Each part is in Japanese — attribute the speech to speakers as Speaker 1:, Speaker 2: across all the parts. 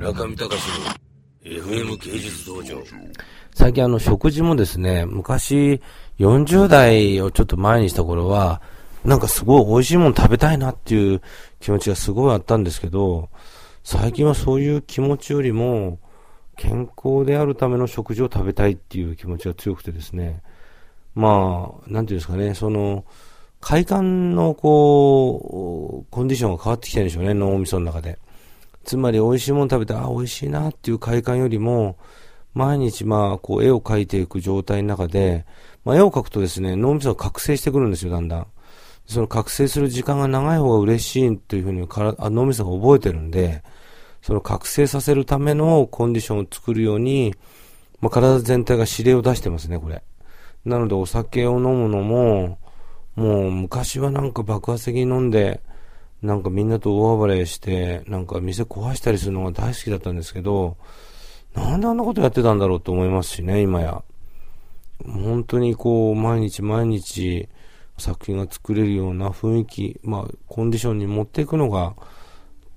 Speaker 1: 中見隆の FM 芸術道場。
Speaker 2: 最近あの食事もですね、昔40代をちょっと前にした頃は、なんかすごい美味しいもの食べたいなっていう気持ちがすごいあったんですけど、最近はそういう気持ちよりも、健康であるための食事を食べたいっていう気持ちが強くてですね、まあ、なんていうんですかね、その、快感のこう、コンディションが変わってきてるんでしょうね、脳みその中で。つまり美味しいもの食べて、あ、美味しいなっていう快感よりも、毎日まあ、こう、絵を描いていく状態の中で、まあ、絵を描くとですね、脳みそが覚醒してくるんですよ、だんだん。その覚醒する時間が長い方が嬉しいというふうにからあ脳みそが覚えてるんで、その覚醒させるためのコンディションを作るように、まあ、体全体が指令を出してますね、これ。なのでお酒を飲むのも、もう昔はなんか爆発的に飲んで、なんかみんなと大暴れして、なんか店壊したりするのが大好きだったんですけど、なんであんなことやってたんだろうと思いますしね、今や。本当にこう、毎日毎日作品が作れるような雰囲気、まあ、コンディションに持っていくのが、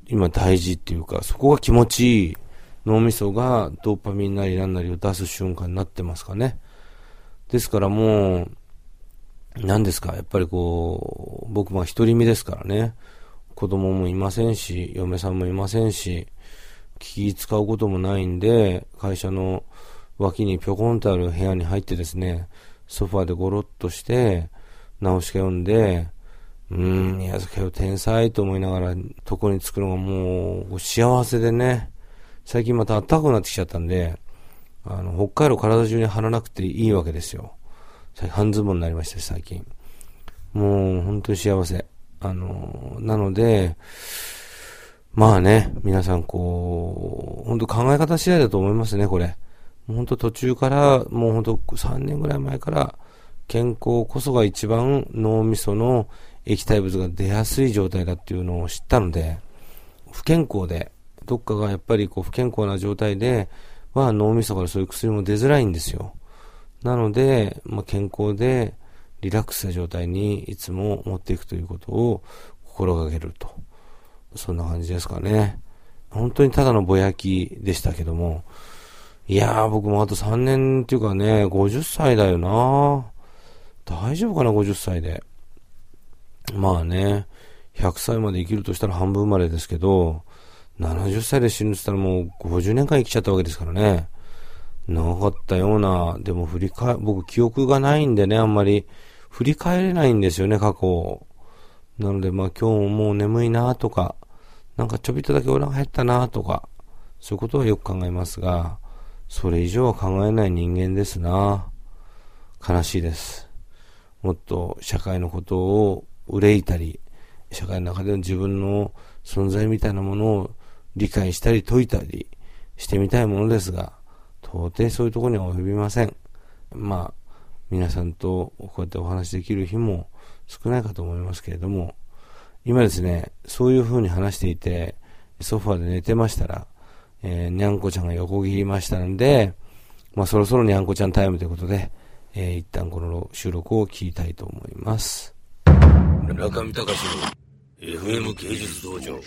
Speaker 2: 今大事っていうか、そこが気持ちいい脳みそがドーパミンなりなんなりを出す瞬間になってますかね。ですからもう、何ですか、やっぱりこう、僕まあ一人身ですからね。子供もいませんし、嫁さんもいませんし、気使うこともないんで、会社の脇にぴょこんとある部屋に入ってですね、ソファーでゴロッとして、直しか読んで、うーん、宮崎よ天才と思いながら、床に着くのがもう幸せでね、最近また暖かくなってきちゃったんで、あの、北海道体中に貼らなくていいわけですよ。半ズボンになりました最近。もう、本当に幸せ。あの、なので、まあね、皆さんこう、本当考え方次第だと思いますね、これ。本当途中から、もう本当3年ぐらい前から、健康こそが一番脳みその液体物が出やすい状態だっていうのを知ったので、不健康で、どっかがやっぱりこう不健康な状態では脳みそからそういう薬も出づらいんですよ。なので、まあ、健康でリラックスした状態にいつも持っていくということを心がけると。そんな感じですかね。本当にただのぼやきでしたけども、いやー僕もあと3年っていうかね、50歳だよな大丈夫かな、50歳で。まあね、100歳まで生きるとしたら半分生までですけど、70歳で死ぬって言ったらもう50年間生きちゃったわけですからね。長かったような、でも振り返、僕記憶がないんでね、あんまり振り返れないんですよね、過去なのでまあ今日ももう眠いなとか、なんかちょびっとだけお腹減ったなとか、そういうことはよく考えますが、それ以上は考えない人間ですな悲しいです。もっと社会のことを憂いたり、社会の中での自分の存在みたいなものを理解したり解いたりしてみたいものですが、到底そういうところには及びません。まあ、皆さんとこうやってお話できる日も少ないかと思いますけれども、今ですね、そういう風に話していて、ソファーで寝てましたら、えー、にゃんこちゃんが横切りましたので、まあそろそろにゃんこちゃんタイムということで、えー、一旦この収録を聞きたいと思います。
Speaker 1: 中見隆の FM 芸術道場。